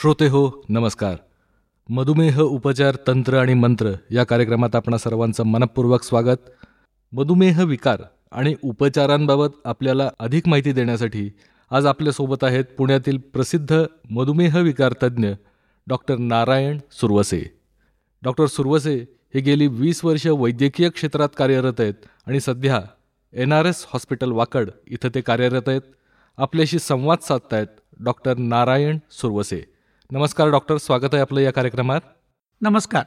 श्रोते हो नमस्कार. मधुमेह उपचार तंत्र आणि मंत्र या कार्यक्रमात आपणा सर्वांचं मनपूर्वक स्वागत. मधुमेह विकार आणि उपचारांबाबत आपल्याला अधिक माहिती देण्यासाठी आज आपल्यासोबत आहेत पुण्यातील प्रसिद्ध मधुमेह विकार तज्ज्ञ डॉक्टर नारायण सुरवसे. डॉक्टर सुरवसे हे गेली वीस वर्ष वैद्यकीय क्षेत्रात कार्यरत आहेत आणि सध्या N R S hospital Wakad इथं ते कार्यरत आहेत. आपल्याशी संवाद साधतायत डॉक्टर नारायण सुरवसे. नमस्कार डॉक्टर. स्वागत आहे आपलं या कार्यक्रमात. नमस्कार.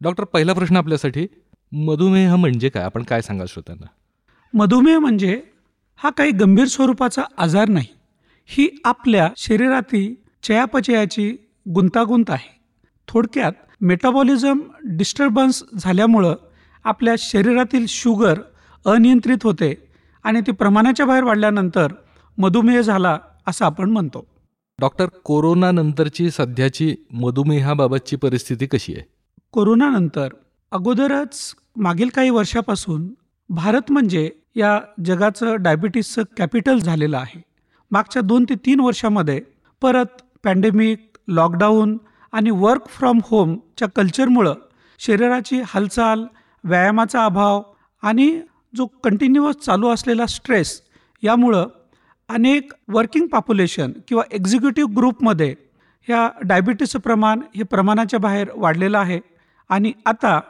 डॉक्टर पहिला प्रश्न आपल्यासाठी मधुमेह म्हणजे काय? आपण काय सांगाल श्रोत्यांना? मधुमेह म्हणजे हा काही गंभीर स्वरूपाचा आजार नाही. ही आपल्या शरीरातील चयापचयाची गुंतागुंत आहे. थोडक्यात मेटाबॉलिझम डिस्टर्बन्स झाल्यामुळं आपल्या शरीरातील शुगर अनियंत्रित होते आणि ती प्रमाणाच्या बाहेर वाढल्यानंतर मधुमेह झाला असं आपण म्हणतो. डॉक्टर कोरोनानंतरची सध्याची मधुमेहाबाबतची परिस्थिती कशी आहे? कोरोनानंतर अगोदरच मागील काही वर्षापासून भारत म्हणजे या जगाचं डायबिटीसचं कॅपिटल झालेलं आहे. मागच्या दोन ते तीन वर्षामध्ये परत पॅन्डेमिक लॉकडाऊन आणि वर्क फ्रॉम होमच्या कल्चरमुळं शरीराची हालचाल व्यायामाचा अभाव आणि जो कंटिन्युअस चालू असलेला स्ट्रेस यामुळं अनेक वर्किंग पॉप्युलेशन किंवा एक्झिक्युटिव्ह ग्रुपमध्ये ह्या डायबिटीसचं प्रमाण हे प्रमाणाच्या बाहेर वाढलेलं आहे. आणि आता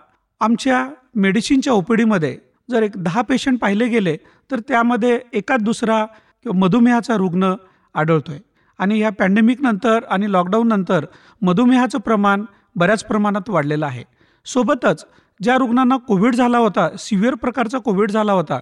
आमच्या मेडिसिनच्या ओपीडीमध्ये जर एक दहा पेशंट पाहिले गेले तर त्यामध्ये एकाच दुसरा किंवा मधुमेहाचा रुग्ण आढळतो आहे आणि ह्या पॅन्डेमिकनंतर आणि लॉकडाऊननंतर मधुमेहाचं प्रमाण बऱ्याच प्रमाणात वाढलेलं आहे. सोबतच ज्या रुग्णांना कोविड झाला होता सिव्हिअर प्रकारचा कोविड झाला होता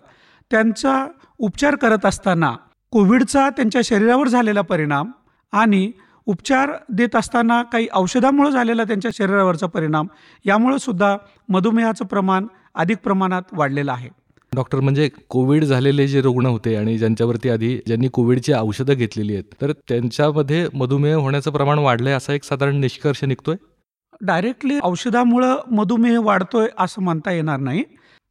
त्यांचा उपचार करत असताना कोविडचा त्यांच्या शरीरावर झालेला परिणाम आणि उपचार देत असताना काही औषधामुळे झालेला त्यांच्या शरीरावरचा परिणाम यामुळे सुद्धा मधुमेहाचं प्रमाण अधिक प्रमाणात वाढलेलं आहे. डॉक्टर म्हणजे कोविड झालेले जे रुग्ण होते आणि ज्यांच्यावरती आधी ज्यांनी कोविडची औषधं घेतलेली आहेत तर त्यांच्यामध्ये मधुमेह होण्याचं प्रमाण वाढलंय असा एक साधारण निष्कर्ष निघतोय? डायरेक्टली औषधामुळं मधुमेह वाढतोय असं म्हणता येणार नाही.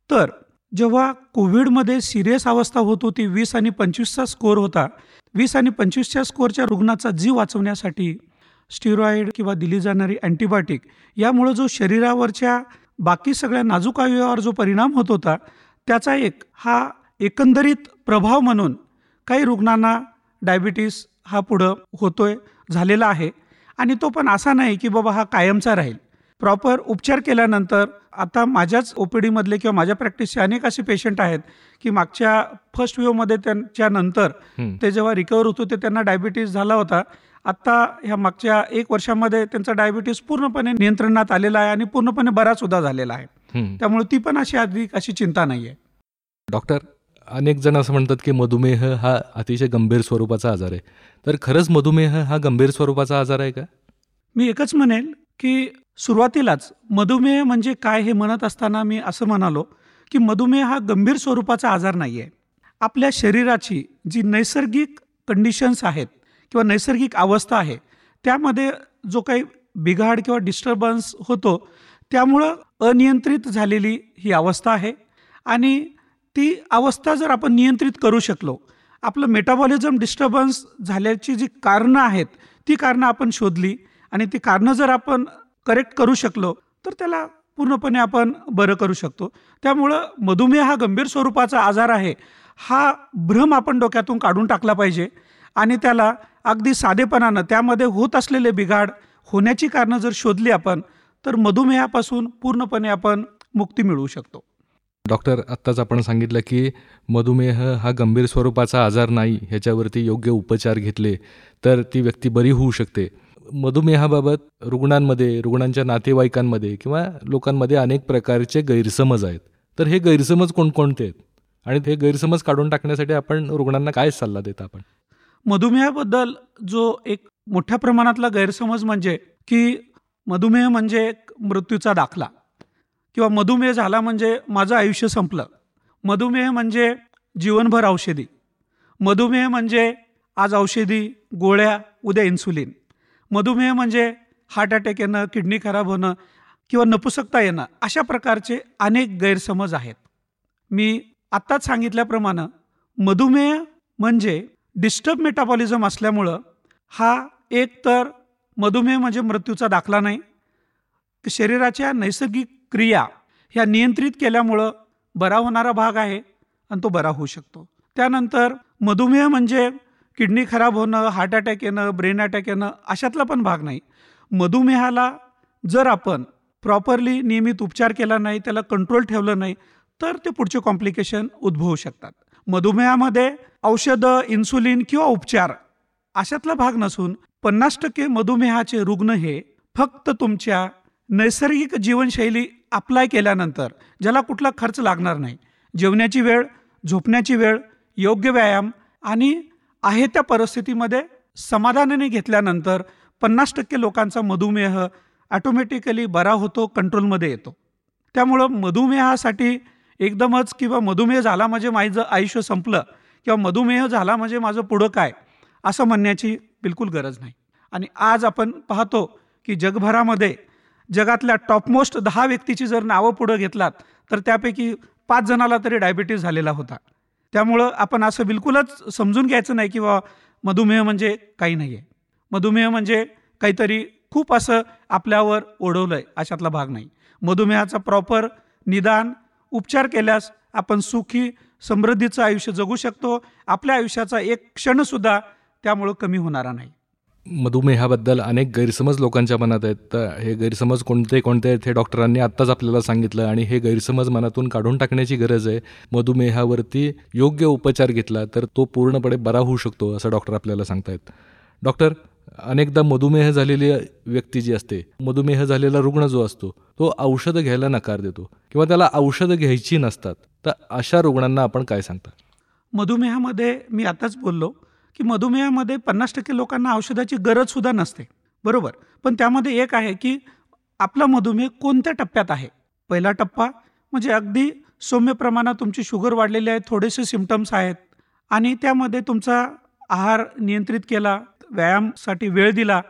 तर जेव्हा कोविडमध्ये सिरियस अवस्था होत होती वीस आणि पंचवीसचा स्कोअर होता. वीस आणि पंचवीसच्या स्कोअरच्या रुग्णाचा जीव वाचवण्यासाठी स्टिरॉइड किंवा दिली जाणारी अँटीबायोटिक यामुळं जो शरीरावरच्या बाकी सगळ्या नाजूक अवयवावर जो परिणाम होत होता त्याचा एक हा एकंदरीत प्रभाव म्हणून काही रुग्णांना डायबिटीस हा पुढं होतोय झालेला आहे. आणि तो पण असा नाही की बाबा हा कायमचा राहील. प्रॉपर उपचार केल्यानंतर आता माझ्याच ओ पी डीमधले किंवा माझ्या प्रॅक्टिसचे अनेक असे पेशंट आहेत की मागच्या फर्स्ट वेवमध्ये त्यांच्या नंतर. ते जेव्हा रिकवर होत होते त्यांना डायबिटीस झाला होता. आत्ता ह्या मागच्या एक वर्षामध्ये त्यांचा डायबिटीस पूर्णपणे नियंत्रणात आलेला आहे आणि पूर्णपणे बरा सुद्धा झालेला आहे. त्यामुळे ती पण अशी अधिक अशी चिंता नाही आहे डॉक्टर अनेक जण असं म्हणतात की मधुमेह हा अतिशय गंभीर स्वरूपाचा आजार आहे. तर खरंच मधुमेह हा गंभीर स्वरूपाचा आजार आहे का? मी एकच म्हणेल की सुरुवातीलाच मधुमेह म्हणजे काय हे म्हणत असताना मी असं म्हणालो की मधुमेह हा गंभीर स्वरूपाचा आजार नाही आहे आपल्या शरीराची जी नैसर्गिक कंडिशन्स आहेत किंवा नैसर्गिक अवस्था आहे त्यामध्ये जो काही बिघाड किंवा डिस्टर्बन्स होतो त्यामुळं अनियंत्रित झालेली ही अवस्था आहे. आणि ती अवस्था जर आपण नियंत्रित करू शकलो आपलं मेटाबॉलिझम डिस्टर्बन्स झाल्याची जी कारणं आहेत ती कारणं आपण शोधली आणि ती कारणं जर आपण करेक्ट करू शकलो तर त्याला पूर्णपणे आपण बरं करू शकतो. त्यामुळं मधुमेह हा गंभीर स्वरूपाचा आजार आहे. हा भ्रम आपण डोक्यातून काढून टाकला पाहिजे आणि त्याला अगदी साधेपणानं त्यामध्ये होत असलेले बिघाड होण्याची कारणं जर शोधली आपण तर मधुमेहापासून पूर्णपणे आपण मुक्ती मिळवू शकतो. डॉक्टर आत्ताच आपण सांगितलं की मधुमेह हा गंभीर स्वरूपाचा आजार नाही ह्याच्यावरती योग्य उपचार घेतले तर ती व्यक्ती बरी होऊ शकते. मधुमेहाबाबत रुग्णांमध्ये रुग्णांच्या नातेवाईकांमध्ये किंवा लोकांमध्ये अनेक प्रकारचे गैरसमज आहेत. तर हे गैरसमज कोणकोणते आहेत? आणि हे गैरसमज काढून टाकण्यासाठी आपण रुग्णांना काय सल्ला देता आपण? मधुमेहाबद्दल जो एक मोठ्या प्रमाणातला गैरसमज म्हणजे की मधुमेह म्हणजे एक मृत्यूचा दाखला किंवा मधुमेह झाला म्हणजे माझं आयुष्य संपलं. मधुमेह म्हणजे जीवनभर औषधी. मधुमेह म्हणजे आज औषधी गोळ्या उद्या इन्सुलिन. मधुमेह म्हणजे हार्ट अटॅक येणं किडनी खराब होणं किंवा नपुसकता येणं अशा प्रकारचे अनेक गैरसमज आहेत. मी आत्ताच सांगितल्याप्रमाणे मधुमेह म्हणजे डिस्टर्ब मेटाबॉलिझम असल्यामुळं हा एक तर मधुमेह म्हणजे मृत्यूचा दाखला नाही शरीराच्या नैसर्गिक क्रिया ह्या नियंत्रित केल्यामुळं बरा होणारा भाग आहे आणि तो बरा होऊ शकतो. त्यानंतर मधुमेह म्हणजे किडनी खराब होणं हार्ट अटॅक येणं ब्रेन अटॅक येणं अशातला पण भाग नाही. मधुमेहाला जर आपण प्रॉपरली नियमित उपचार केला नाही त्याला कंट्रोल ठेवलं नाही तर ते पुढचे कॉम्प्लिकेशन उद्भवू शकतात. मधुमेहामध्ये औषधं इन्सुलिन किंवा उपचार अशातला भाग नसून पन्नास टक्के मधुमेहाचे रुग्ण हे फक्त तुमच्या नैसर्गिक जीवनशैली अप्लाय केल्यानंतर ज्याला कुठला खर्च लागणार नाही. जेवण्याची वेळ झोपण्याची वेळ योग्य व्यायाम आणि आहे त्या परिस्थितीमध्ये समाधानाने घेतल्यानंतर पन्नास टक्के लोकांचा मधुमेह ॲटोमॅटिकली बरा होतो कंट्रोलमध्ये येतो. त्यामुळं मधुमेहासाठी एकदमच किंवा मधुमेह झाला म्हणजे माझं आयुष्य संपलं किंवा मधुमेह झाला म्हणजे माझं पुढं काय असं म्हणण्याची बिलकुल गरज नाही. आणि आज आपण पाहतो की जगभरामध्ये जगातल्या टॉपमोस्ट दहा व्यक्तीची जर नावं पुढं घेतलात तर त्यापैकी पाच जणाला तरी डायबिटीज झालेला होता. त्यामुळं आपण असं बिलकुलच समजून घ्यायचं नाही की बा मधुमेह म्हणजे काही नाही आहे मधुमेह म्हणजे काहीतरी खूप असं आपल्यावर ओढवलं आहे अशातला भाग नाही. मधुमेहाचा प्रॉपर निदान उपचार केल्यास आपण सुखी समृद्धीचं आयुष्य जगू शकतो. आपल्या आयुष्याचा एक क्षणसुद्धा त्यामुळं कमी होणारा नाही. मधुमेहाबद्दल अनेक गैरसमज लोकांच्या मनात आहेत. तर हे गैरसमज कोणते कोणते आहेत हे डॉक्टरांनी आत्ताच आपल्याला सांगितलं आणि हे गैरसमज मनातून काढून टाकण्याची गरज आहे. मधुमेहावरती योग्य उपचार घेतला तर तो पूर्णपणे बरा होऊ शकतो असं डॉक्टर आपल्याला सांगतायत. डॉक्टर अनेकदा मधुमेह झालेली व्यक्ती जी असते मधुमेह झालेला रुग्ण जो असतो तो औषधं घ्यायला नकार देतो किंवा त्याला औषधं घ्यायची नसतात. तर अशा रुग्णांना आपण काय सांगता? मधुमेहामध्ये मी आताच बोललो की मधुमेहामध्ये पन्नास टक्के लोकांना औषधाची गरजसुद्धा नसते. बरोबर? पण त्यामध्ये एक आहे की आपला मधुमेह कोणत्या टप्प्यात आहे? पहिला टप्पा म्हणजे अगदी सौम्य प्रमाणात तुमची शुगर वाढलेली आहे थोडेसे सिमटम्स आहेत आणि त्यामध्ये तुमचा आहार नियंत्रित केला व्यायामसाठी वेळ दिला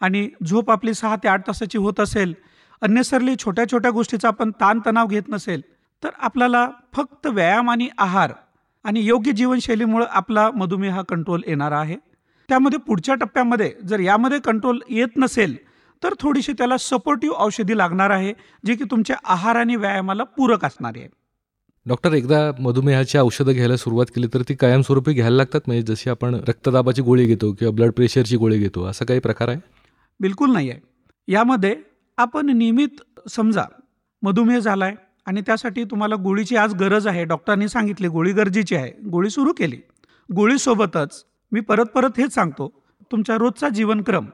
आणि झोप आपली सहा ते आठ तासाची होत असेल. अन्यसरली छोट्या छोट्या गोष्टीचा आपण ताणतणाव घेत नसेल तर आपल्याला फक्त व्यायाम आणि आहार आणि योग्य जीवनशैलीमुळे आपला मधुमेह हा कंट्रोल येणार आहे. त्यामध्ये पुढच्या टप्प्यामध्ये जर यामध्ये कंट्रोल येत नसेल तर थोडीशी त्याला सपोर्टिव्ह औषधी लागणार आहे जे की तुमच्या आहार आणि व्यायामाला पूरक असणारी आहे. डॉक्टर एकदा मधुमेहाची औषधं घ्यायला सुरुवात केली तर ती कायमस्वरूपी घ्यायला लागतात? म्हणजे जशी आपण रक्तदाबाची गोळी घेतो किंवा ब्लड प्रेशरची गोळी घेतो असा काही प्रकार आहे? बिलकुल नाही आहे यामध्ये आपण नियमित समजा मधुमेह झाला आहे आणि त्यासाठी तुम्हाला गोळीची आज गरज आहे. डॉक्टरांनी सांगितली गोळी गरजेची आहे. गोळी सुरू केली. गोळीसोबतच मी परत परत हेच सांगतो. तुमचा रोजचा जीवनक्रम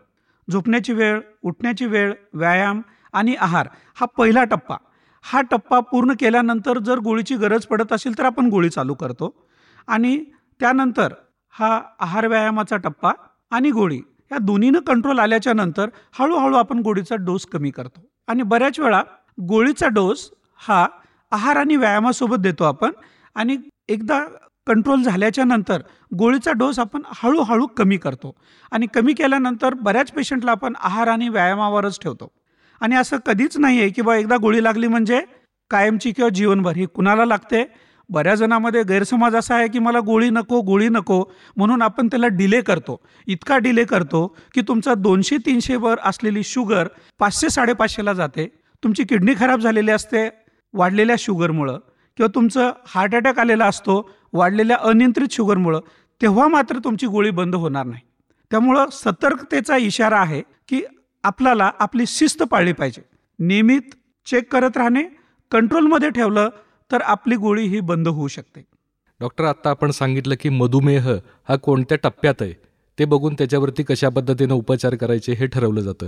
झोपण्याची वेळ उठण्याची वेळ व्यायाम आणि आहार हा पहिला टप्पा. हा टप्पा पूर्ण केल्यानंतर जर गोळीची गरज पडत असेल तर आपण गोळी चालू करतो. आणि त्यानंतर हा आहार व्यायामाचा टप्पा आणि गोळी या दोन्हीनं कंट्रोल आल्याच्यानंतर हळूहळू आपण गोळीचा डोस कमी करतो. आणि बऱ्याच वेळा गोळीचा डोस हा आहार आणि व्यायामासोबत देतो आपण आणि एकदा कंट्रोल झाल्याच्यानंतर गोळीचा डोस आपण हळूहळू कमी करतो. आणि कमी केल्यानंतर बऱ्याच पेशंटला आपण आहार आणि व्यायामावरच ठेवतो. आणि असं कधीच नाही आहे की बा एकदा गोळी लागली म्हणजे कायमची किंवा जीवनभर. ही कुणाला लागते? बऱ्याच जणांमध्ये गैरसमज असा आहे की मला गोळी नको गोळी नको म्हणून आपण त्याला डिले करतो. इतका डिले करतो की तुमचा दोनशे तीनशेवर असलेली शुगर पाचशे साडेपाचशेला जाते. तुमची किडनी खराब झालेली असते. वाढलेल्या शुगरमुळं किंवा तुमचं हार्ट अटॅक आलेला असतो वाढलेल्या अनियंत्रित शुगरमुळं तेव्हा मात्र तुमची गोळी बंद होणार नाही. त्यामुळं सतर्कतेचा इशारा आहे की आपल्याला आपली शिस्त पाळली पाहिजे. नियमित चेक करत राहणे कंट्रोलमध्ये ठेवलं तर आपली गोळी ही बंद होऊ शकते. डॉक्टर आत्ता आपण सांगितलं की मधुमेह हा कोणत्या टप्प्यात आहे ते बघून त्याच्यावरती कशा पद्धतीनं उपचार करायचे हे ठरवलं जातं.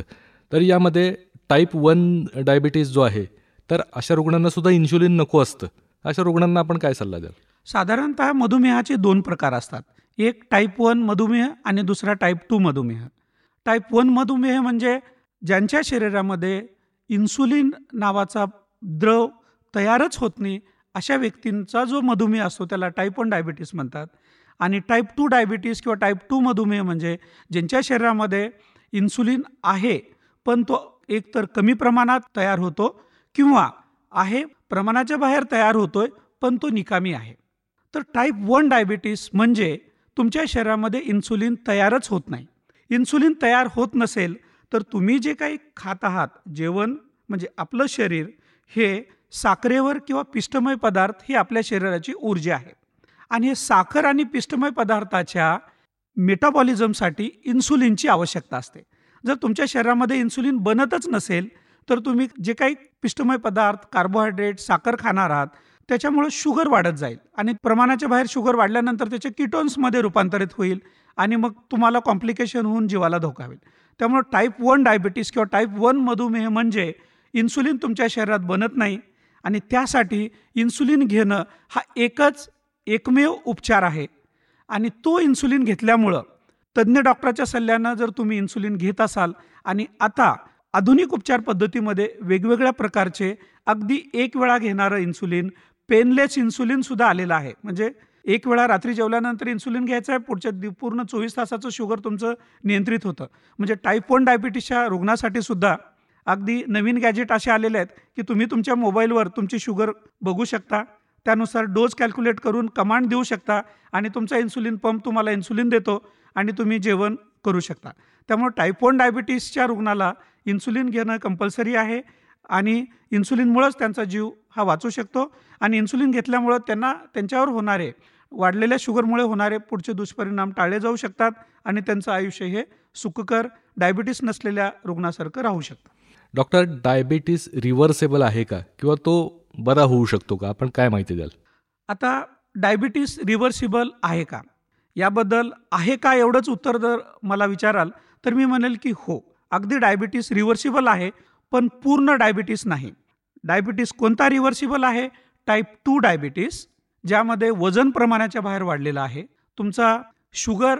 तर यामध्ये टाईप वन डायबिटीज जो आहे तर अशा रुग्णांना सुद्धा इन्शुलिन नको असतं. अशा रुग्णांना आपण काय सल्ला द्याल? साधारणतः मधुमेहाचे दोन प्रकार असतात. एक टाईप वन मधुमेह आणि दुसरा टाईप टू मधुमेह. टाईप वन मधुमेह म्हणजे ज्यांच्या शरीरामध्ये इन्सुलिन नावाचा द्रव तयारच होत नाही अशा व्यक्तींचा जो मधुमेह असतो त्याला टाईप वन डायबिटीस म्हणतात. आणि टाईप टू डायबिटीस किंवा टाईप टू मधुमेह म्हणजे ज्यांच्या शरीरामध्ये इन्सुलिन आहे पण तो एकतर कमी प्रमाणात तयार होतो किंवा आहे प्रमाणाच्या बाहेर तयार होतोय पण तो निकामी आहे. तर टाईप वन डायबिटीस म्हणजे तुमच्या शरीरामध्ये इन्सुलिन तयारच होत नाही. इन्सुलिन तयार होत नसेल तर तुम्ही जे काही खात आहात जेवण म्हणजे आपलं शरीर हे साखरेवर किंवा पिष्टमय पदार्थ ही आपल्या शरीराची ऊर्जा आहे. आणि हे साखर आणि पिष्टमय पदार्थाच्या मेटाबॉलिझमसाठी इन्सुलिनची आवश्यकता असते. जर तुमच्या शरीरामध्ये इन्सुलिन बनतच नसेल तर तुम्ही जे काही पिष्टमय पदार्थ कार्बोहायड्रेट साखर खाणार आहात त्याच्यामुळे शुगर वाढत जाईल. आणि प्रमाणाच्या बाहेर शुगर वाढल्यानंतर त्याचे किटोन्समध्ये रूपांतरित होईल आणि मग तुम्हाला कॉम्प्लिकेशन होऊन जीवाला धोका होईल. त्यामुळे टाईप वन डायबिटीस किंवा टाईप वन मधुमेह म्हणजे इन्सुलिन तुमच्या शरीरात बनत नाही आणि त्यासाठी इन्सुलिन घेणं हा एकच एकमेव उपचार आहे. आणि तो इन्सुलिन घेतल्यामुळं तज्ज्ञ डॉक्टरच्या सल्ल्यानं जर तुम्ही इन्सुलिन घेत असाल आणि आता आधुनिक उपचार पद्धतीमध्ये वेगवेगळ्या प्रकारचे अगदी एक वेळा घेणारं इन्सुलिन पेनलेस इन्सुलिनसुद्धा आलेलं आहे. म्हणजे एक वेळा रात्री जेवल्यानंतर इन्सुलिन घ्यायचं आहे पुढच्या दि पूर्ण चोवीस तासाचं शुगर तुमचं नियंत्रित होतं. म्हणजे टाईप वन डायबिटीसच्या रुग्णासाठी सुद्धा अगदी नवीन गॅजेट असे आलेले आहेत की तुम्ही तुमच्या मोबाईलवर तुमची शुगर बघू शकता. त्यानुसार डोस कॅल्क्युलेट करून कमांड देऊ शकता आणि तुमचा इन्सुलिन पंप तुम्हाला इन्सुलिन देतो आणि तुम्ही जेवण करू शकता. त्यामुळे टाईप वन डायबिटीसच्या रुग्णाला इन्सुलिन घेणं कंपल्सरी आहे आणि इन्सुलिनमुळंच त्यांचा जीव हा वाचू शकतो. आणि इन्सुलिन घेतल्यामुळं त्यांना त्यांच्यावर होणारे वाढलेल्या शुगरमुळे होणारे पुढचे दुष्परिणाम टाळले जाऊ शकतात आणि त्यांचं आयुष्य हे सुखकर डायबिटीस नसलेल्या रुग्णासारखं राहू शकतं. डॉक्टर डायबिटीस रिव्हर्सेबल आहे का? किंवा तो बरा होऊ शकतो का? आपण काय माहिती द्याल? आता डायबिटीस रिव्हर्सिबल आहे का? याबद्दल आहे का एवढंच उत्तर जर मला विचाराल तर मी म्हणेल की हो. अगदी डायबिटीस रिव्हर्सिबल आहे पण पूर्ण डायबिटीस नाही. डायबिटीस कोणता रिव्हर्सिबल आहे? टाईप टू डायबिटीस ज्यामध्ये वजन प्रमाणाच्या बाहेर वाढलेलं आहे. तुमचा शुगर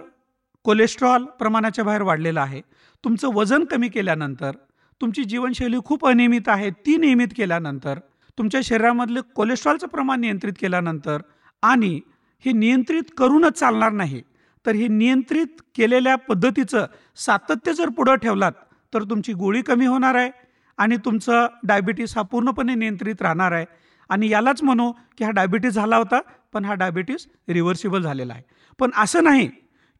कोलेस्ट्रॉल प्रमाणाच्या बाहेर वाढलेलं आहे. तुमचं वजन कमी केल्यानंतर तुमची जीवनशैली खूप अनियमित आहे ती नियमित केल्यानंतर तुमच्या शरीरामधले कोलेस्ट्रॉलचं प्रमाण नियंत्रित केल्यानंतर आणि हे नियंत्रित करूनच चालणार नाही. तर हे नियंत्रित केलेल्या पद्धतीचं सातत्य जर पुढं ठेवलात तर तुमची गोळी कमी होणार आहे आणि तुमचं डायबिटीस हा पूर्णपणे नियंत्रित राहणार आहे. आणि यालाच म्हणू की हा डायबिटीस झाला होता पण हा डायबिटीस रिव्हर्सिबल झालेला आहे. पण असं नाही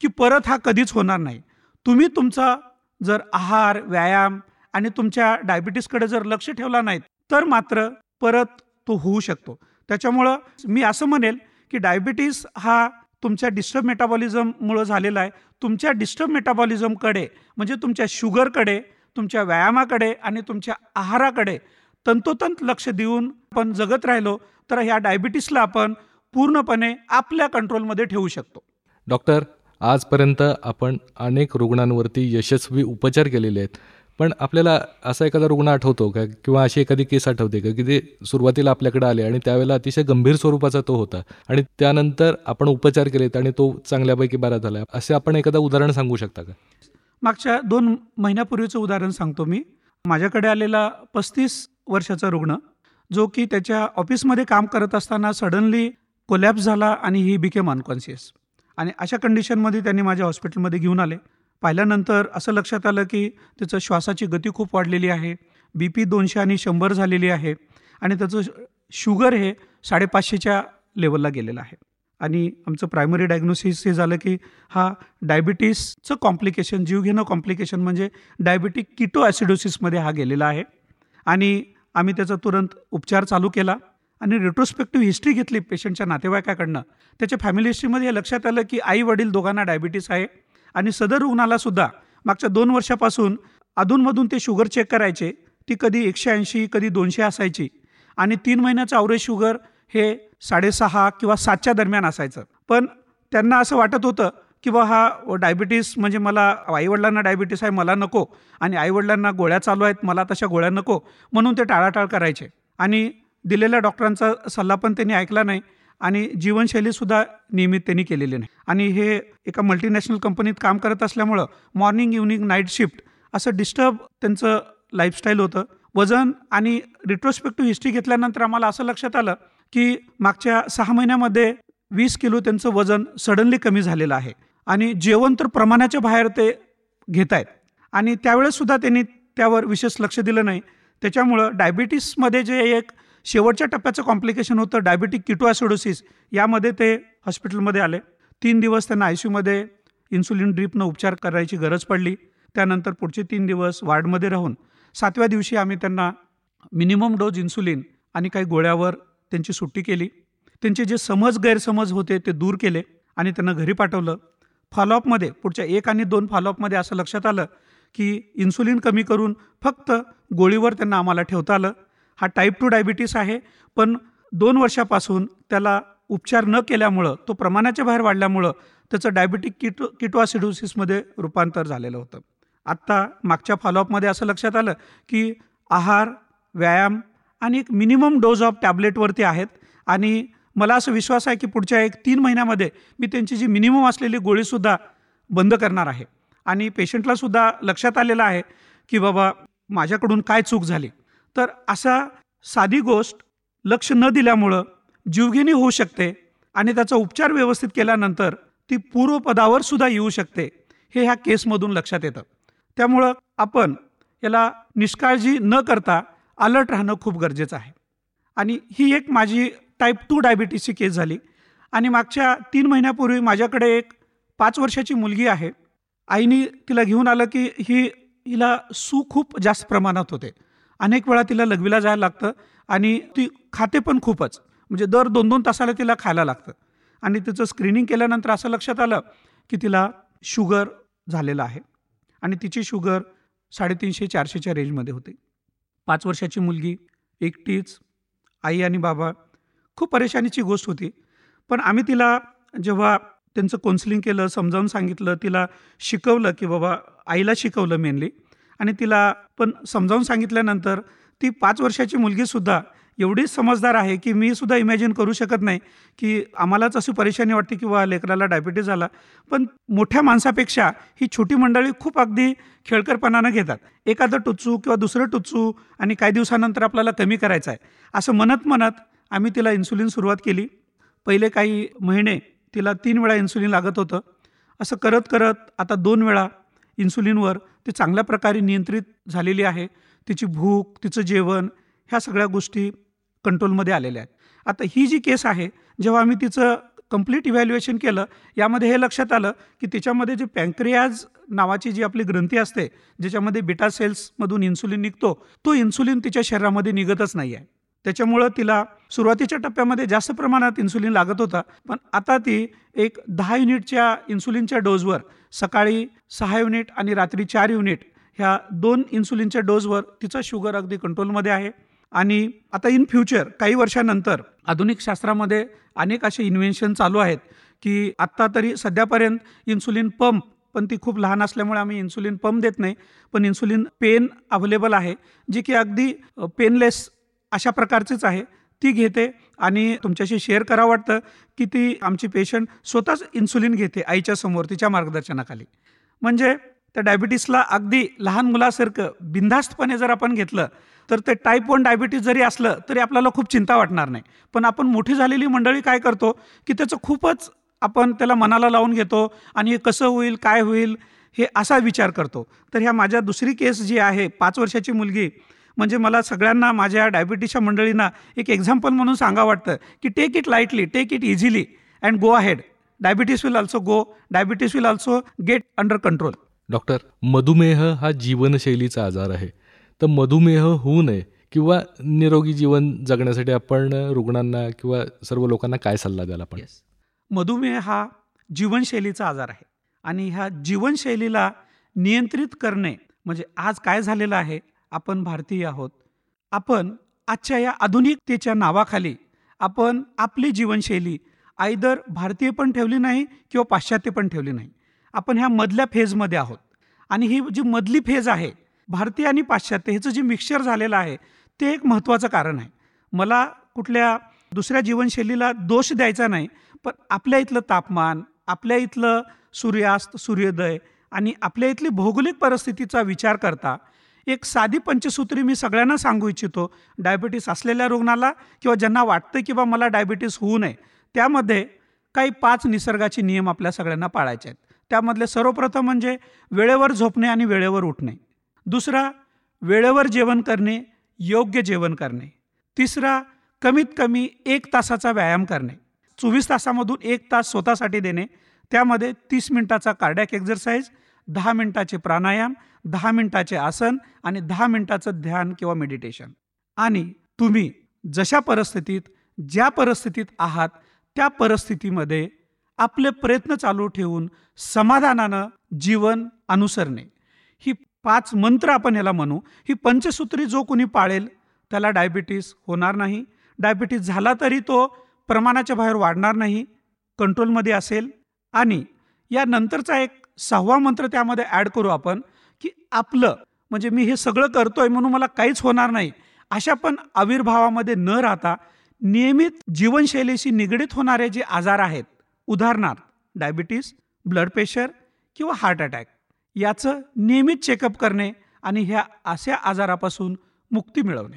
की परत हा कधीच होणार नाही. तुम्ही तुमचा जर आहार व्यायाम आणि तुमच्या डायबिटीसकडे जर लक्ष ठेवला नाहीत तर मात्र परत तो होऊ शकतो. त्याच्यामुळं मी असं म्हणेल की डायबिटीस हा तुमच्या डिस्टर्ब मेटाबॉलिझममुळं झालेला आहे. तुमच्या डिस्टर्ब मेटाबॉलिझमकडे म्हणजे तुमच्या शुगरकडे तुमच्या व्यायामाकडे आणि तुमच्या आहाराकडे तंतोतंत लक्ष देऊन आपण जगत राहिलो तर ह्या डायबिटीसला आपण पूर्णपणे आपल्या कंट्रोलमध्ये ठेवू शकतो. डॉक्टर आजपर्यंत आपण अनेक रुग्णांवरती यशस्वी उपचार केलेले आहेत. पण आपल्याला असा एखादा रुग्ण आठवतो का? किंवा अशी एखादी केस आठवते का? की ते सुरुवातीला आपल्याकडे आले आणि त्यावेळेला अतिशय गंभीर स्वरूपाचा तो होता आणि त्यानंतर आपण उपचार केलेत आणि तो चांगल्यापैकी बरा झाला. असे आपण एखादा उदाहरण सांगू शकता का? मागच्या दोन महिन्यापूर्वीचं उदाहरण सांगतो मी. माझ्याकडे आलेला पस्तीस वर्षाचा रुग्ण जो की त्याच्या ऑफिसमध्ये काम करत असताना सडनली कोलॅप्स झाला आणि ही बिकेम अनकॉन्शियस. आणि अशा कंडिशनमध्ये त्यांनी माझ्या हॉस्पिटलमध्ये घेऊन आले. पाहिल्यानंतर असं लक्षात आलं की त्याचं श्वासाची गती खूप वाढलेली आहे. बी पी दोनशे आणि शंभर झालेली आहे आणि त्याचं शुगर हे साडेपाचशेच्या लेवलला गेलेलं आहे. आणि आमचं प्रायमरी डायग्नोसिस हे झालं की हा डायबिटीसचं कॉम्प्लिकेशन जीवघेणं कॉम्प्लिकेशन म्हणजे डायबिटिक किटो ॲसिडोसिसमध्ये हा गेलेला आहे. आणि आम्ही त्याचा तुरंत उपचार चालू केला आणि रेट्रोस्पेक्टिव्ह हिस्ट्री घेतली पेशंटच्या नातेवाईकाकडनं. त्याच्या फॅमिली हिस्ट्रीमध्ये हे लक्षात आलं की आई वडील दोघांना डायबिटीस आहे. आणि सदर रुग्णालासुद्धा मागच्या दोन वर्षापासून अधूनमधून ते शुगर चेक करायचे. ती कधी एकशे ऐंशी कधी दोनशे असायची. आणि तीन महिन्याचं आवरेज शुगर हे साडेसहा किंवा सातच्या दरम्यान असायचं. पण त्यांना असं वाटत होतं की बा हा डायबिटीस म्हणजे मला आईवडिलांना डायबिटीस आहे मला नको. आणि आईवडिलांना गोळ्या चालू आहेत मला तशा गोळ्या नको. म्हणून ते टाळाटाळ करायचे. आणि दिलेल्या डॉक्टरांचा सल्ला पण त्यांनी ऐकला नाही. आणि जीवनशैलीसुद्धा नियमित त्यांनी केलेली नाही. आणि हे एका मल्टीनॅशनल कंपनीत काम करत असल्यामुळं मॉर्निंग इव्हनिंग नाईट शिफ्ट असं डिस्टर्ब त्यांचं लाईफस्टाईल होतं. वजन आणि रिट्रोस्पेक्टिव्ह हिस्ट्री घेतल्यानंतर आम्हाला असं लक्षात आलं की मागच्या सहा महिन्यामध्ये वीस किलो त्यांचं वजन सडनली कमी झालेलं आहे. आणि जेवण तर प्रमाणाच्या बाहेर ते घेत आहेत आणि त्यावेळेससुद्धा त्यांनी त्यावर विशेष लक्ष दिलं नाही. त्याच्यामुळं डायबिटीसमध्ये जे एक शेवटच्या टप्प्याचं कॉम्प्लिकेशन होतं. डायबिटिक किटोॲसिडोसिस यामध्ये ते हॉस्पिटलमध्ये आले. तीन दिवस त्यांना आय सीयूमध्ये इन्सुलिन ड्रीपनं उपचार करायची गरज पडली. त्यानंतर पुढचे तीन दिवस वार्डमध्ये राहून सातव्या दिवशी आम्ही त्यांना मिनिमम डोज इन्सुलिन आणि काही गोळ्यावर त्यांची सुट्टी केली. त्यांचे जे समज गैरसमज होते ते दूर केले आणि त्यांना घरी पाठवलं. फॉलोअपमध्ये पुढच्या एक आणि दोन फॉलोअपमध्ये असं लक्षात आलं की इन्सुलिन कमी करून फक्त गोळीवर त्यांना आम्हाला ठेवता आलं. हा टाईप टू डायबिटीस आहे पण दोन वर्षापासून त्याला उपचार न केल्यामुळं तो प्रमाणाच्या बाहेर वाढल्यामुळं त्याचं डायबिटिक किटो किटोआसिडोसिसमध्ये रूपांतर झालेलं होतं. आत्ता मागच्या फॉलोअपमध्ये असं लक्षात आलं की आहार व्यायाम आणि एक मिनिमम डोज ऑफ टॅबलेटवरती आहेत. आणि मला असं विश्वास आहे की पुढच्या एक तीन महिन्यामध्ये मी त्यांची जी मिनिमम असलेली गोळीसुद्धा बंद करणार आहे. आणि पेशंटलासुद्धा लक्षात आलेलं आहे की बाबा माझ्याकडून काय चूक झाली? तर असा साधी गोष्ट लक्ष न दिल्यामुळं जीवघेणी होऊ शकते आणि त्याचा उपचार व्यवस्थित केल्यानंतर ती पूर्वपदावर सुद्धा येऊ शकते हे ह्या केसमधून लक्षात येतं. त्यामुळं आपण याला निष्काळजी न करता अलर्ट राहणं खूप गरजेचं आहे. आणि ही एक माझी टाईप टू डायबिटीसची केस झाली आणि मागच्या तीन महिन्यापूर्वी माझ्याकडे एक पाच वर्षाची मुलगी आहे. आईने तिला घेऊन आलं की ही हिला सू खूप जास्त प्रमाणात होते. अनेक वेळा तिला लघवीला जायला लागतं आणि ती खाते पण खूपच. म्हणजे दर दोन दोन तासाला तिला खायला लागतं. आणि तिचं स्क्रीनिंग केल्यानंतर असं लक्षात आलं की तिला शुगर झालेलं आहे. आणि तिची शुगर साडेतीनशे चारशेच्या रेंजमध्ये होती. पाच वर्षाची मुलगी एकटीच आई आणि बाबा खूप परेशानीची गोष्ट होती. पण आम्ही तिला जेव्हा त्यांचं काउन्सिलिंग केलं समजावून सांगितलं तिला शिकवलं की बाबा आईला शिकवलं मेनली आणि तिला पण समजावून सांगितल्यानंतर ती पाच वर्षाची मुलगीसुद्धा एवढी समजदार आहे की मी सुद्धा इमॅजिन करू शकत नाही की आम्हालाच अशी परेशानी वाटते किंवा लेकराला डायबिटीज झाला. पण मोठ्या माणसापेक्षा ही छोटी मंडळी खूप अगदी खेळकरपणानं घेतात. एखादं टुचू किंवा दुसरं टुचू आणि काही दिवसानंतर आपल्याला कमी करायचं आहे. असं म्हणत म्हणत आम्ही तिला इन्सुलिन सुरुवात केली. पहिले काही महिने तिला तीन वेळा इन्सुलिन लागत होतं. असं करत करत आता दोन वेळा इन्सुलिनवर ती चांगल्या प्रकारे नियंत्रित झालेली आहे. तिची भूक तिचं जेवण ह्या सगळ्या गोष्टी कंट्रोलमध्ये आलेल्या आहेत. आता ही जी केस आहे जेव्हा आम्ही तिचं कंप्लीट इव्हॅल्युएशन केलं यामध्ये हे लक्षात आलं की तिच्यामध्ये जे पँक्रियाज नावाची जी आपली ग्रंथी असते ज्याच्यामध्ये बिटा सेल्समधून इन्सुलिन निघतो तो इन्सुलिन तिच्या शरीरामध्ये निघतच नाही आहे त्याच्यामुळं तिला सुरुवातीच्या टप्प्यामध्ये जास्त प्रमाणात इन्सुलिन लागत होता पण आता ती एक दहा युनिटच्या इन्सुलिनच्या डोजवर सकाळी सहा युनिट आणि रात्री चार युनिट ह्या दोन इन्सुलिनच्या डोजवर तिचा शुगर अगदी कंट्रोलमध्ये आहे. आणि आता इन फ्युचर काही वर्षानंतर आधुनिक शास्त्रामध्ये अनेक असे इन्व्हेन्शन चालू आहेत की आत्ता तरी सध्यापर्यंत इन्सुलिन पंप पण ती खूप लहान असल्यामुळे आम्ही इन्सुलिन पंप देत नाही पण इन्सुलिन पेन अवेलेबल आहे जी की अगदी पेनलेस अशा प्रकारचीच आहे. ती घेते आणि तुमच्याशी शेअर करावं वाटतं की ती आमची पेशंट स्वतःच इन्सुलिन घेते आईच्या समोर तिच्या मार्गदर्शनाखाली. म्हणजे त्या डायबिटीसला अगदी लहान मुलासारखं बिनधास्तपणे जर आपण घेतलं तर ते टाईप वन डायबिटीस जरी असलं तरी आपल्याला खूप चिंता वाटणार नाही. पण आपण मोठी झालेली मंडळी काय करतो की त्याचं खूपच आपण त्याला मनाला लावून घेतो आणि हे कसं होईल काय होईल हे असा विचार करतो. तर ह्या माझ्या दुसरी केस जी आहे पाच वर्षाची मुलगी म्हणजे मला सगळ्यांना माझ्या डायबिटीसच्या मंडळींना एक एक्झाम्पल म्हणून सांगा वाटतं की take it lightly take it easily and go ahead diabetes will also go diabetes will also get under control doctor मधुमेह हा जीवनशैलीचा आजार आहे. तर मधुमेह होऊ नये किंवा निरोगी जीवन जगण्यासाठी आपण रुग्णांना किंवा सर्व लोकांना काय सल्ला द्याल आपण? येस मधुमेह हा जीवनशैलीचा आजार आहे. आणि ह्या जीवनशैलीला नियंत्रित करणे म्हणजे आज काय झालेलं आहे? आपण भारतीय आहोत. आपण आजच्या या आधुनिकतेच्या नावाखाली आपण आपली जीवनशैली आयदर भारतीय पण ठेवली नाही किंवा पाश्चात्य पण ठेवली नाही. आपण ह्या मधल्या फेजमध्ये आहोत. आणि ही जी मधली फेज आहे भारतीय आणि पाश्चात्य ह्याचं जे मिक्सचर झालेलं आहे ते एक महत्त्वाचं कारण आहे. मला कुठल्या दुसऱ्या जीवनशैलीला दोष द्यायचा नाही पण आपल्या इथलं तापमान आपल्या इथलं सूर्यास्त सूर्योदय आणि आपल्या इथली भौगोलिक परिस्थितीचा विचार करता एक साधी पंचसूत्री मी सगळ्यांना सांगू इच्छितो डायबिटीस असलेल्या रुग्णाला किंवा ज्यांना वाटतं की बा मला डायबिटीस होऊ नये त्यामध्ये काही पाच निसर्गाचे नियम आपल्या सगळ्यांना पाळायचे आहेत. त्यामधले सर्वप्रथम म्हणजे वेळेवर झोपणे आणि वेळेवर उठणे. दुसरा वेळेवर जेवण करणे योग्य जेवण करणे. तिसरा कमीत कमी एक तासाचा व्यायाम करणे. चोवीस तासामधून एक तास स्वतःसाठी देणे. त्यामध्ये तीस मिनिटाचा कार्डॅक एक्झरसाईज दहा मिनिटाचे प्राणायाम दहा मिनिटाचे आसन आणि दहा मिनिटाचं ध्यान किंवा मेडिटेशन आणि तुम्ही जशा परिस्थितीत ज्या परिस्थितीत आहात त्या परिस्थितीमध्ये आपले प्रयत्न चालू ठेवून समाधानानं जीवन अनुसरणे. ही पाच मंत्र आपण याला म्हणू. ही पंचसूत्री जो कोणी पाळेल त्याला डायबिटीस होणार नाही. डायबिटीस झाला तरी तो प्रमाणाच्या बाहेर वाढणार नाही कंट्रोलमध्ये असेल. आणि या नंतरचा एक सहावा मंत्र त्यामध्ये ॲड करू आपण की आपलं म्हणजे मी हे सगळं करतोय म्हणून मला काहीच होणार नाही. अशा पण आविर्भावामध्ये न राहता नियमित जीवनशैलीशी निगडीत होणारे जे आजार आहेत उदाहरणार्थ डायबिटीस ब्लड प्रेशर किंवा हार्ट अटॅक याचं नियमित चेकअप करणे आणि ह्या अशा आजारापासून मुक्ती मिळवणे.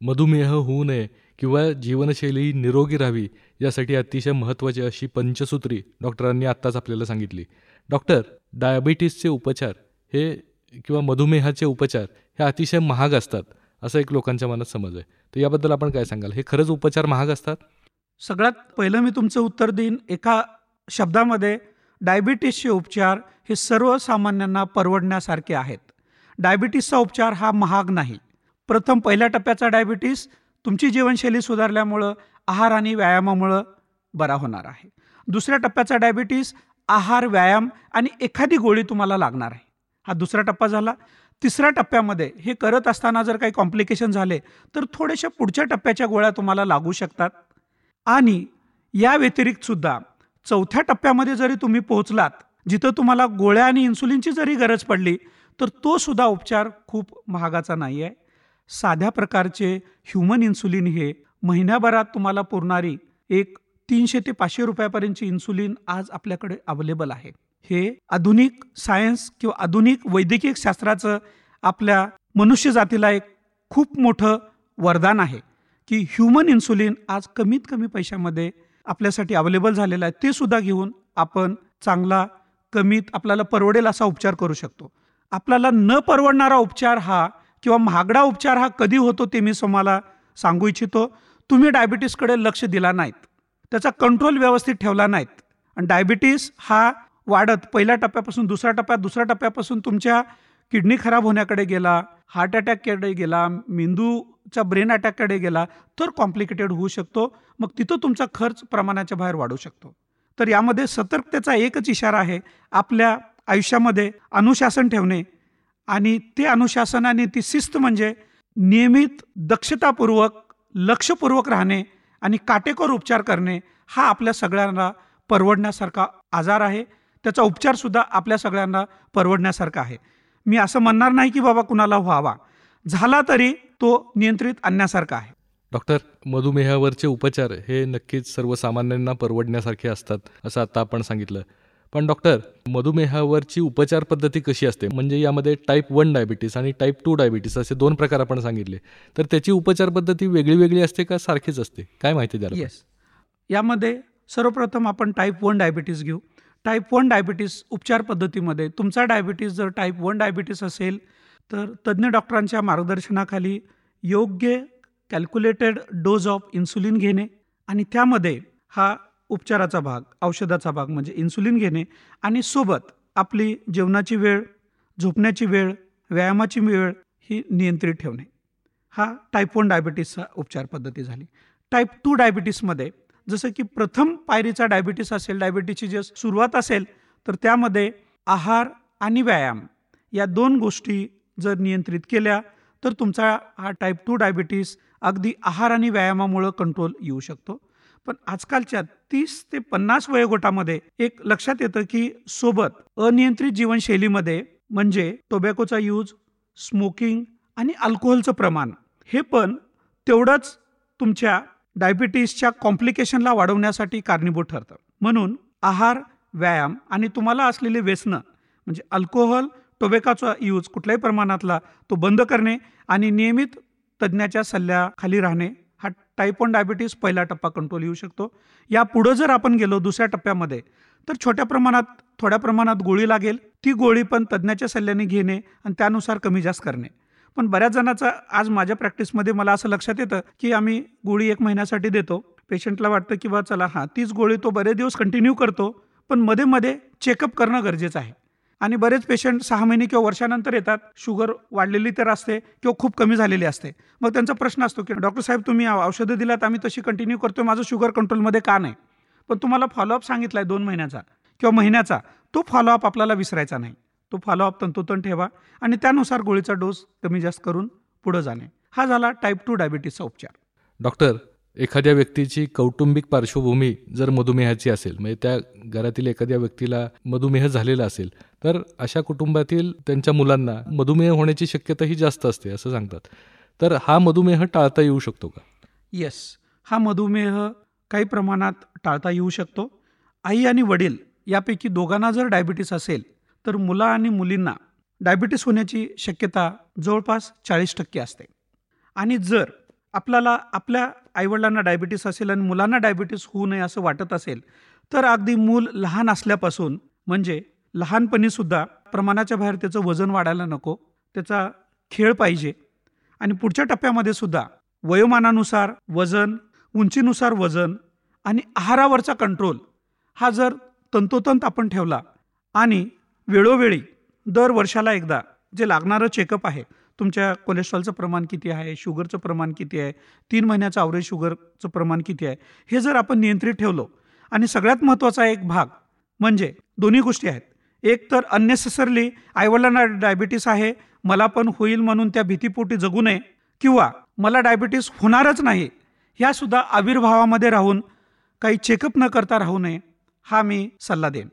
मधुमेह होऊ नये किंवा जीवनशैली निरोगी राहावी यासाठी अतिशय महत्त्वाची अशी पंचसूत्री डॉक्टरांनी आत्ताच आपल्याला सांगितली. डॉक्टर डायबिटीसचे उपचार हे किंवा मधुमेहाचे उपचार हे अतिशय महाग असतात असं एक लोकांच्या मनात समज आहे. तर याबद्दल आपण काय सांगाल? हे खरंच उपचार महाग असतात? सगळ्यात पहिलं मी तुमचं उत्तर देईन एका शब्दामध्ये डायबिटीसचे उपचार हे सर्वसामान्यांना परवडण्यासारखे आहेत. डायबिटीसचा उपचार हा महाग नाही. प्रथम पहिल्या टप्प्याचा डायबिटीस तुमची जीवनशैली सुधारल्यामुळं आहार आणि व्यायामामुळं बरा होणार आहे. दुसऱ्या टप्प्याचा डायबिटीस आहार व्यायाम आणि एखादी गोळी तुम्हाला लागणार आहे. हा दुसरा टप्पा झाला. तिसऱ्या टप्प्यामध्ये हे करत असताना जर काही कॉम्प्लिकेशन झाले तर थोड्याशा पुढच्या टप्प्याच्या गोळ्या तुम्हाला लागू शकतात. आणि या व्यतिरिक्त सुद्धा चौथ्या टप्प्यामध्ये जरी तुम्ही पोहोचलात जिथं तुम्हाला गोळ्या आणि इन्सुलिनची जरी गरज पडली तर तो सुद्धा उपचार खूप महागाचा नाही आहे. साध्या प्रकारचे ह्युमन इन्सुलिन हे महिन्याभरात तुम्हाला पुरणारी एक तीनशे ते पाचशे रुपयापर्यंतची इन्सुलिन आज आपल्याकडे अवेलेबल आहे. हे आधुनिक सायन्स किंवा आधुनिक वैद्यकीय शास्त्राचं आपल्या मनुष्य जातीला एक खूप मोठं वरदान आहे की ह्युमन इन्सुलिन आज कमीत कमी पैशामध्ये आपल्यासाठी अवेलेबल झालेलं आहे. ते सुद्धा घेऊन आपण चांगला कमीत आपल्याला परवडेल असा उपचार करू शकतो. आपल्याला न परवडणारा उपचार हा किंवा महागडा उपचार हा कधी होतो ते मी तुम्हाला सांगू इच्छितो. तुम्ही डायबिटीसकडे लक्ष दिला नाहीत. त्याचा कंट्रोल व्यवस्थित ठेवला नाहीत. आणि डायबिटीस हा वाढत. पहिल्या टप्प्यापासून दुसऱ्या टप्प्यात दुसऱ्या टप्प्यापासून तुमच्या किडनी खराब होण्याकडे गेला हार्ट अटॅककडे गेला मेंदूचा ब्रेन अटॅककडे गेला तर कॉम्प्लिकेटेड होऊ शकतो. मग तिथं तुमचा खर्च प्रमाणाच्या बाहेर वाढू शकतो. तर यामध्ये सतर्कतेचा एकच इशारा आहे आपल्या आयुष्यामध्ये अनुशासन ठेवणे. आणि ते अनुशासन आणि ती शिस्त म्हणजे नियमित दक्षतापूर्वक लक्षपूर्वक राहणे. आणि काटेकोर उपचार करणे हा आपल्या सगळ्यांना परवडण्यासारखा आजार आहे. त्याचा उपचारसुद्धा आपल्या सगळ्यांना परवडण्यासारखा आहे. मी असं म्हणणार नाही की बाबा कुणाला व्हावा. झाला तरी तो नियंत्रित आणण्यासारखा आहे. डॉक्टर मधुमेहावरचे उपचार हे नक्कीच सर्वसामान्यांना परवडण्यासारखे असतात असं आता आपण सांगितलं. पण डॉक्टर मधुमेहावरची उपचार पद्धती कशी असते? म्हणजे यामध्ये टाईप वन डायबिटीस आणि टाईप टू डायबिटीस असे दोन प्रकार आपण सांगितले. तर त्याची उपचार पद्धती वेगळी वेगळी असते का सारखीच असते? काय माहिती द्याल येस यामध्ये सर्वप्रथम आपण टाईप वन डायबिटीस घेऊ. टाईप वन डायबिटीस उपचार पद्धतीमध्ये तुमचा डायबिटीस जर टाईप वन डायबिटीस असेल तर तज्ज्ञ डॉक्टरांच्या मार्गदर्शनाखाली योग्य कॅल्क्युलेटेड डोज ऑफ इन्सुलिन घेणे आणि त्यामध्ये हा उपचाराचा भाग औषधाचा भाग म्हणजे इन्सुलिन घेणे आणि सोबत आपली जेवणाची वेळ झोपण्याची वेळ व्यायामाची वेळ ही नियंत्रित ठेवणे. हा टाईप वन डायबिटीसचा उपचार पद्धती झाली. टाईप टू डायबिटीसमध्ये जसं की प्रथम पायरीचा डायबिटीस असेल डायबिटीसची जे सुरुवात असेल तर त्यामध्ये आहार आणि व्यायाम या दोन गोष्टी जर नियंत्रित केल्या तर तुमचा हा टाईप टू डायबिटीस अगदी आहार आणि व्यायामामुळं कंट्रोल येऊ शकतो. पण आजकालच्या तीस ते पन्नास वयोगटामध्ये एक लक्षात येतं की सोबत अनियंत्रित जीवनशैलीमध्ये म्हणजे टोबॅकोचा यूज स्मोकिंग आणि अल्कोहोलचं प्रमाण हे पण तेवढंच तुमच्या डायबिटीसच्या कॉम्प्लिकेशनला वाढवण्यासाठी कारणीभूत ठरतं. म्हणून आहार व्यायाम आणि तुम्हाला असलेले व्यसनं म्हणजे अल्कोहोल टोबॅकोचा यूज कुठल्याही प्रमाणातला तो बंद करणे आणि नियमित तज्ज्ञाच्या सल्ल्याखाली राहणे टाईप वन डायबिटीस पहिला टप्पा कंट्रोल येऊ शकतो. या पुढं जर आपण गेलो दुसऱ्या टप्प्यामध्ये तर छोट्या प्रमाणात थोड्या प्रमाणात गोळी लागेल. ती गोळी पण तज्ज्ञाच्या सल्ल्याने घेणे आणि त्यानुसार कमी जास्त करणे. पण बऱ्याच जणांचा आज माझ्या प्रॅक्टिसमध्ये मला असं लक्षात येतं की आम्ही गोळी एक महिन्यासाठी देतो. पेशंटला वाटतं की बा चला हां तीच गोळी तो बरेच दिवस कंटिन्यू करतो पण मध्ये मध्ये चेकअप करणं गरजेचं आहे. आणि बरेच पेशंट सहा महिने किंवा वर्षानंतर येतात. शुगर वाढलेली तर असते किंवा खूप कमी झालेली असते. मग त्यांचा प्रश्न असतो की डॉक्टर साहेब तुम्ही औषधं दिलात आम्ही तशी कंटिन्यू करतोय माझं शुगर कंट्रोलमध्ये का नाही? पण तुम्हाला फॉलोअप सांगितला आहे दोन महिन्याचा किंवा महिन्याचा तो फॉलोअप आपल्याला विसरायचा नाही. तो फॉलोअप तंतोतंत ठेवा आणि त्यानुसार गोळीचा डोस कमी जास्त करून पुढं जाणे. हा झाला टाईप टू डायबिटीसचा उपचार. डॉक्टर एखाद्या व्यक्तीची कौटुंबिक पार्श्वभूमी जर मधुमेहाची असेल म्हणजे त्या घरातील एखाद्या व्यक्तीला मधुमेह झालेला असेल तर अशा कुटुंबातील त्यांच्या मुलांना मधुमेह होण्याची शक्यताही जास्त असते असं सांगतात. तर हा मधुमेह टाळता येऊ शकतो का? येस हा मधुमेह काही प्रमाणात टाळता येऊ शकतो. आई आणि वडील यापैकी दोघांना जर डायबिटीस असेल तर मुला आणि मुलींना डायबिटीस होण्याची शक्यता जवळपास चाळीस टक्के असते. आणि जर आपल्याला आपल्या आईवडिलांना डायबिटीस असेल आणि मुलांना डायबिटीस होऊ नये असं वाटत असेल तर अगदी मूल लहान असल्यापासून म्हणजे लहानपणीसुद्धा प्रमाणाच्या बाहेर त्याचं वजन वाढायला नको त्याचा खेळ पाहिजे. आणि पुढच्या टप्प्यामध्ये सुद्धा वयोमानानुसार वजन उंचीनुसार वजन आणि आहारावरचा कंट्रोल हा जर तंतोतंत आपण ठेवला आणि वेळोवेळी दर वर्षाला एकदा जे लागणारं चेकअप आहे तुमच्या कोलेस्ट्रॉलचं प्रमाण किती आहे शुगरचं प्रमाण किती आहे तीन महिन्याचं आवरेज शुगरचं प्रमाण किती आहे हे जर आपण नियंत्रित ठेवलो आणि सगळ्यात महत्त्वाचा एक भाग म्हणजे दोन्ही गोष्टी आहेत. एक तर अननेसेसरली आईवडिलांना डायबिटीस आहे मला पण होईल म्हणून त्या भीतीपोटी जगू नये किंवा मला डायबिटीस होणारच नाही ह्यासुद्धा आविर्भावामध्ये राहून काही चेकअप न करता राहू नये हा मी सल्ला देईन.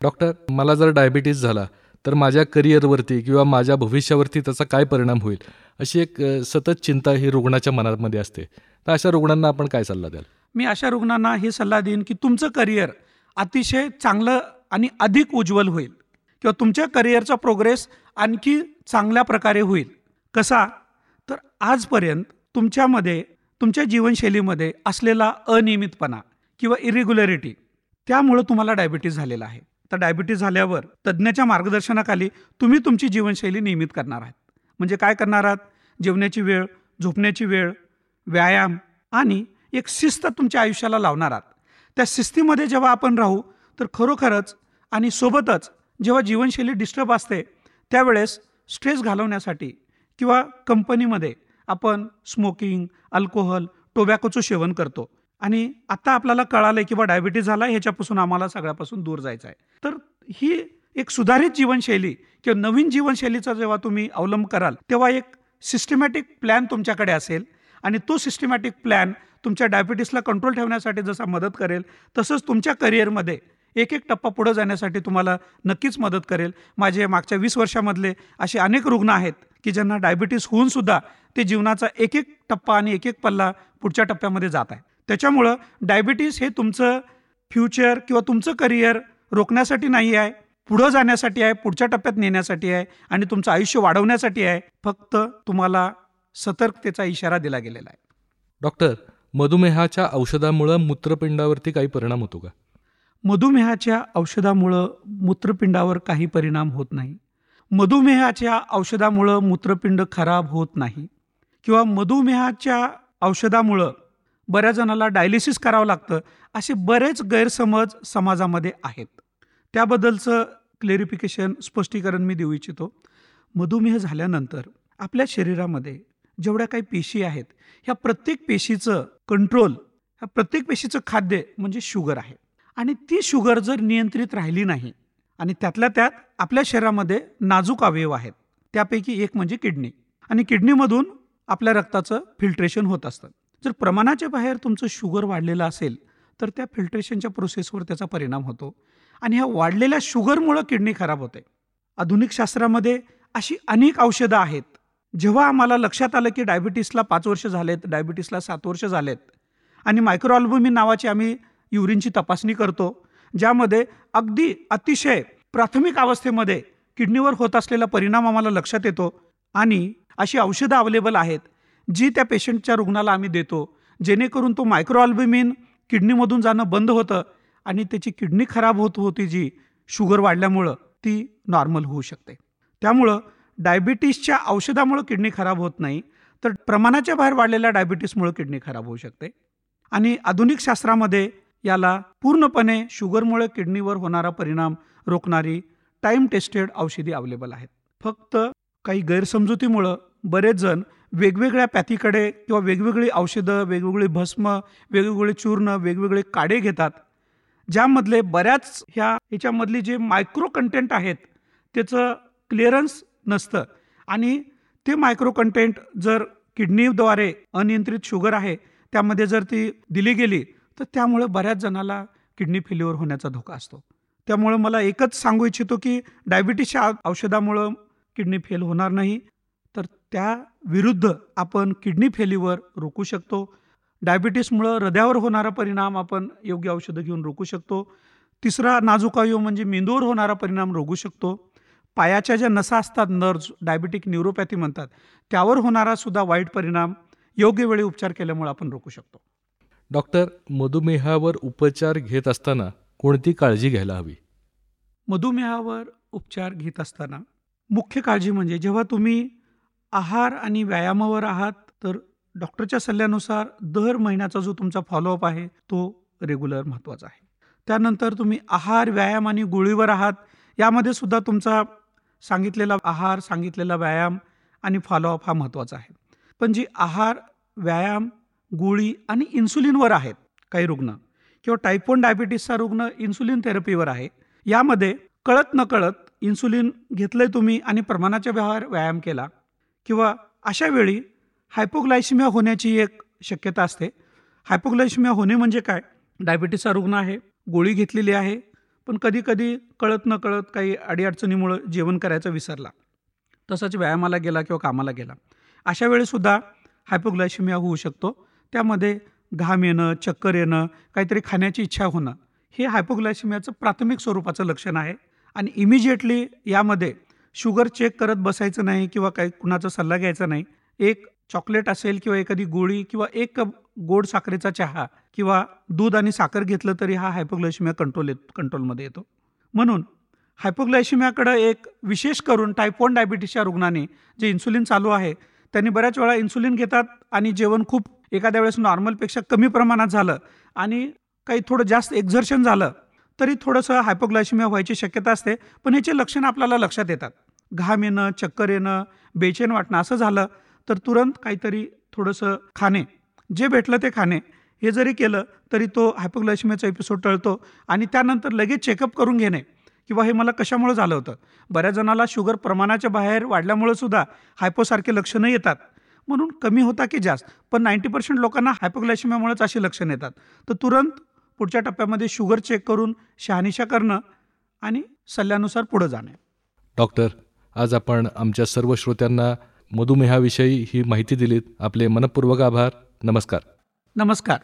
डॉक्टर मला जर डायबिटीस झाला तर माझ्या करिअरवरती किंवा माझ्या भविष्यावरती त्याचा काय परिणाम होईल अशी एक सतत चिंता ही रुग्णाच्या मनामध्ये असते. तर अशा रुग्णांना आपण काय सल्ला द्याल? मी अशा रुग्णांना हे सल्ला देईन की तुमचं करिअर अतिशय चांगलं आणि अधिक उज्ज्वल होईल. किंवा तुमच्या करिअरचा प्रोग्रेस आणखी चांगल्या प्रकारे होईल. कसा? तर आजपर्यंत तुमच्यामध्ये तुमच्या जीवनशैलीमध्ये असलेला अनियमितपणा किंवा इरेग्युलॅरिटी त्यामुळं तुम्हाला डायबिटीस झालेला आहे. तर डायबिटीस झाल्यावर तज्ज्ञाच्या मार्गदर्शनाखाली तुम्ही तुमची जीवनशैली नियमित करणार आहात. म्हणजे काय करणार आहात? जेवण्याची वेळ झोपण्याची वेळ व्यायाम आणि एक शिस्त तुमच्या आयुष्याला लावणार आहात. त्या शिस्तीमध्ये जेव्हा आपण राहू तर खरोखरच आणि सोबतच जेव्हा जीवनशैली डिस्टर्ब असते त्यावेळेस स्ट्रेस घालवण्यासाठी किंवा कंपनीमध्ये आपण स्मोकिंग अल्कोहोल टोबॅकोचं सेवन करतो. आणि आता आपल्याला कळालं की बा डायबिटीज झाला ह्याच्यापासून आम्हाला सगळ्यापासून दूर जायचं आहे तर ही एक सुधारित जीवनशैली किंवा नवीन जीवनशैलीचा जेव्हा तुम्ही अवलंब कराल तेव्हा एक सिस्टमॅटिक प्लॅन तुमच्याकडे असेल आणि तो सिस्टमॅटिक प्लॅन तुमच्या डायबिटीसला कंट्रोल ठेवण्यासाठी जसा मदत करेल तसंच तुमच्या करिअरमध्ये एक एक टप्पा पुढं जाण्यासाठी तुम्हाला नक्कीच मदत करेल. माझे मागच्या वीस वर्षामधले असे अनेक रुग्ण आहेत की ज्यांना डायबिटीस होऊन सुद्धा ते जीवनाचा एक एक टप्पा आणि एक एक पल्ला पुढच्या टप्प्यामध्ये जात आहे. त्याच्यामुळं डायबिटीस हे तुमचं फ्युचर किंवा तुमचं करिअर रोखण्यासाठी नाही आहे पुढं जाण्यासाठी आहे पुढच्या टप्प्यात नेण्यासाठी आहे आणि तुमचं आयुष्य वाढवण्यासाठी आहे. फक्त तुम्हाला सतर्कतेचा इशारा दिला गेलेला आहे. डॉक्टर मधुमेहाच्या औषधामुळं मूत्रपिंडावरती काही परिणाम होतो का? मधुमेहाच्या औषधामुळं मूत्रपिंडावर काही परिणाम होत नाही. मधुमेहाच्या औषधामुळं मूत्रपिंड खराब होत नाही. किंवा मधुमेहाच्या औषधामुळं बऱ्याच जणाला डायलिसिस करावं लागतं असे बरेच गैरसमज समाजामध्ये आहेत. त्याबद्दलचं क्लेरिफिकेशन स्पष्टीकरण मी देऊ इच्छितो. मधुमेह झाल्यानंतर आपल्या शरीरामध्ये जेवढ्या काही पेशी आहेत ह्या प्रत्येक पेशीचं कंट्रोल ह्या प्रत्येक पेशीचं खाद्य म्हणजे शुगर आहे. आणि ती शुगर जर नियंत्रित राहिली नाही आणि त्यातल्या त्यात आपल्या शरीरामध्ये नाजूक अवयव आहेत त्यापैकी एक म्हणजे किडनी. आणि किडनीमधून आपल्या रक्ताचं फिल्ट्रेशन होत असतं. जर प्रमाणाच्या बाहेर तुमचं शुगर वाढलेलं असेल तर त्या फिल्ट्रेशनच्या प्रोसेसवर त्याचा परिणाम होतो. आणि ह्या वाढलेल्या शुगरमुळं किडनी खराब होते. आधुनिक शास्त्रामध्ये अशी अनेक औषधं आहेत. जेव्हा आम्हाला लक्षात आलं की डायबिटीसला पाच वर्ष झालेत डायबिटीसला सात वर्ष झालेत आणि मायक्रोअल्बुमिन नावाची आम्ही युरिनची तपासणी करतो ज्यामध्ये अगदी अतिशय प्राथमिक अवस्थेमध्ये किडनीवर होत असलेला परिणाम आम्हाला लक्षात येतो आणि अशी औषधं अवेलेबल आहेत जी त्या पेशंटच्या रुग्णाला आम्ही देतो. जेणेकरून तो मायक्रोअल्बुमिन किडनीमधून जाणं बंद होतं आणि त्याची किडनी खराब होत होती जी शुगर वाढल्यामुळं ती नॉर्मल होऊ शकते. त्यामुळं डायबिटीसच्या औषधामुळं किडनी खराब होत नाही तर प्रमाणाच्या बाहेर वाढलेल्या डायबिटीसमुळं किडनी खराब होऊ शकते. आणि आधुनिक शास्त्रामध्ये याला पूर्णपणे शुगरमुळे किडनीवर होणारा परिणाम रोखणारी टाईम टेस्टेड औषधी अवेलेबल आहेत. फक्त काही गैरसमजुतीमुळं बरेच जण वेगवेगळ्या पॅथीकडे किंवा वेगवेगळी औषधं वेगवेगळी भस्म वेगवेगळे चूर्ण वेगवेगळे काडे घेतात. ज्यामधले बऱ्याच ह्या ह्याच्यामधली जे मायक्रो कंटेंट आहेत त्याचं क्लिअरन्स नसतं. आणि ते मायक्रो कंटेंट जर किडनीद्वारे अनियंत्रित शुगर आहे त्यामध्ये जर ती दिली गेली तर त्यामुळे बऱ्याच जणाला किडनी फेल्युअर होण्याचा धोका असतो. त्यामुळं मला एकच सांगू इच्छितो की डायबिटीसच्या औषधामुळं किडनी फेल होणार नाही. तर त्या विरुद्ध आपण किडनी फेल्युअर रोखू शकतो. डायबिटीसमुळं हृदयावर होणारा परिणाम आपण योग्य औषधं घेऊन रोखू शकतो. तिसरा नाजुकायू म्हणजे मेंदूवर होणारा परिणाम रोखू शकतो. पायाच्या ज्या नसा असतात नर्व्स डायबिटिक न्यूरोपॅथी म्हणतात त्यावर होणारा सुद्धा वाईट परिणाम योग्य वेळी उपचार केल्यामुळे आपण रोखू शकतो. डॉक्टर मधुमेहावर उपचार घेत असताना कोणती काळजी घ्यायला हवी? मधुमेहावर उपचार घेत असताना मुख्य काळजी म्हणजे जेव्हा तुम्ही आहार आणि व्यायामावर आहात तर डॉक्टरच्या सल्ल्यानुसार दर महिन्याचा जो तुमचा फॉलोअप आहे तो रेग्युलर महत्त्वाचा आहे. त्यानंतर तुम्ही आहार व्यायाम आणि गोळीवर आहात यामध्ये सुद्धा तुमचा सांगितलेला आहार सांगितलेला व्यायाम आणि फॉलोअप हा महत्त्वाचा आहे. पण जी आहार व्यायाम गोळी आणि इन्सुलिनवर आहेत काही रुग्ण. किंवा टाईप वन डायबिटीसचा रुग्ण इन्सुलिन थेरपीवर आहे. यामध्ये कळत नकळत इन्सुलिन घेतलंय तुम्ही आणि प्रमाणाच्या व्यवहार व्यायाम केला. किंवा अशा वेळी हायपोग्लायसिमिया होण्याची एक शक्यता असते. हायपोग्लायसिमिया होणे म्हणजे काय? डायबिटीसचा रुग्ण आहे गोळी घेतलेली आहे पण कधी कधी कळत न कळत काही अडीअडचणीमुळं जेवण करायचं विसरला. तसंच व्यायामाला गेला किंवा कामाला गेला. अशा वेळीसुद्धा हायपोग्लायसिमिया होऊ शकतो. त्यामध्ये घाम येणं चक्कर येणं काहीतरी खाण्याची इच्छा होणं हे हायपोग्लायसिमियाचं प्राथमिक स्वरूपाचं लक्षण आहे. आणि इमिजिएटली यामध्ये शुगर चेक करत बसायचं नाही किंवा काही कुणाचा सल्ला घ्यायचा नाही. एक चॉकलेट असेल किंवा एखादी गोळी किंवा एक कप गोड साखरेचा चहा किंवा दूध आणि साखर घेतलं तरी हा हायपोग्लायसिमिया कंट्रोल येत कंट्रोलमध्ये येतो. म्हणून हायपोग्लायसिमियाकडं एक विशेष करून टाईप वन डायबिटीसच्या रुग्णाने जे इन्सुलिन चालू आहे त्यांनी बऱ्याच वेळा इन्सुलिन घेतात आणि जेवण खूप एखाद्या वेळेस नॉर्मलपेक्षा कमी प्रमाणात झालं आणि काही थोडं जास्त एक्झर्शन झालं तरी थोडंसं हायपोग्लायसिमिया व्हायची शक्यता असते. पण ह्याचे लक्षणं आपल्याला लक्षात येतात. घाम येणं चक्कर येणं बेचैन वाटणं असं झालं तर तुरंत काहीतरी थोडंसं खाणे जे भेटलं ते खाणे. हे जरी केलं तरी तो हायपोग्लायसिमियाचा एपिसोड टळतो आणि त्यानंतर लगेच चेकअप करून घेणे किंवा हे मला कशामुळे झालं होतं? बऱ्याच जणाला शुगर प्रमाणाच्या बाहेर वाढल्यामुळं सुद्धा हायपोसारखे लक्षणं येतात. म्हणून कमी होता की जास्त? पण नाईंटी पर्सेंट लोकांना हायपोग्लायसिमियामुळेच अशी लक्षणं येतात. तर तुरंत पुढच्या टप्प्यामध्ये शुगर चेक करून शहानिशा करणं आणि सल्ल्यानुसार पुढं जाणे. डॉक्टर आज आपण आमच्या सर्व श्रोत्यांना मधुमेहाविषयी ही माहिती दिलीत. आपले मनपूर्वक आभार. नमस्कार. नमस्कार.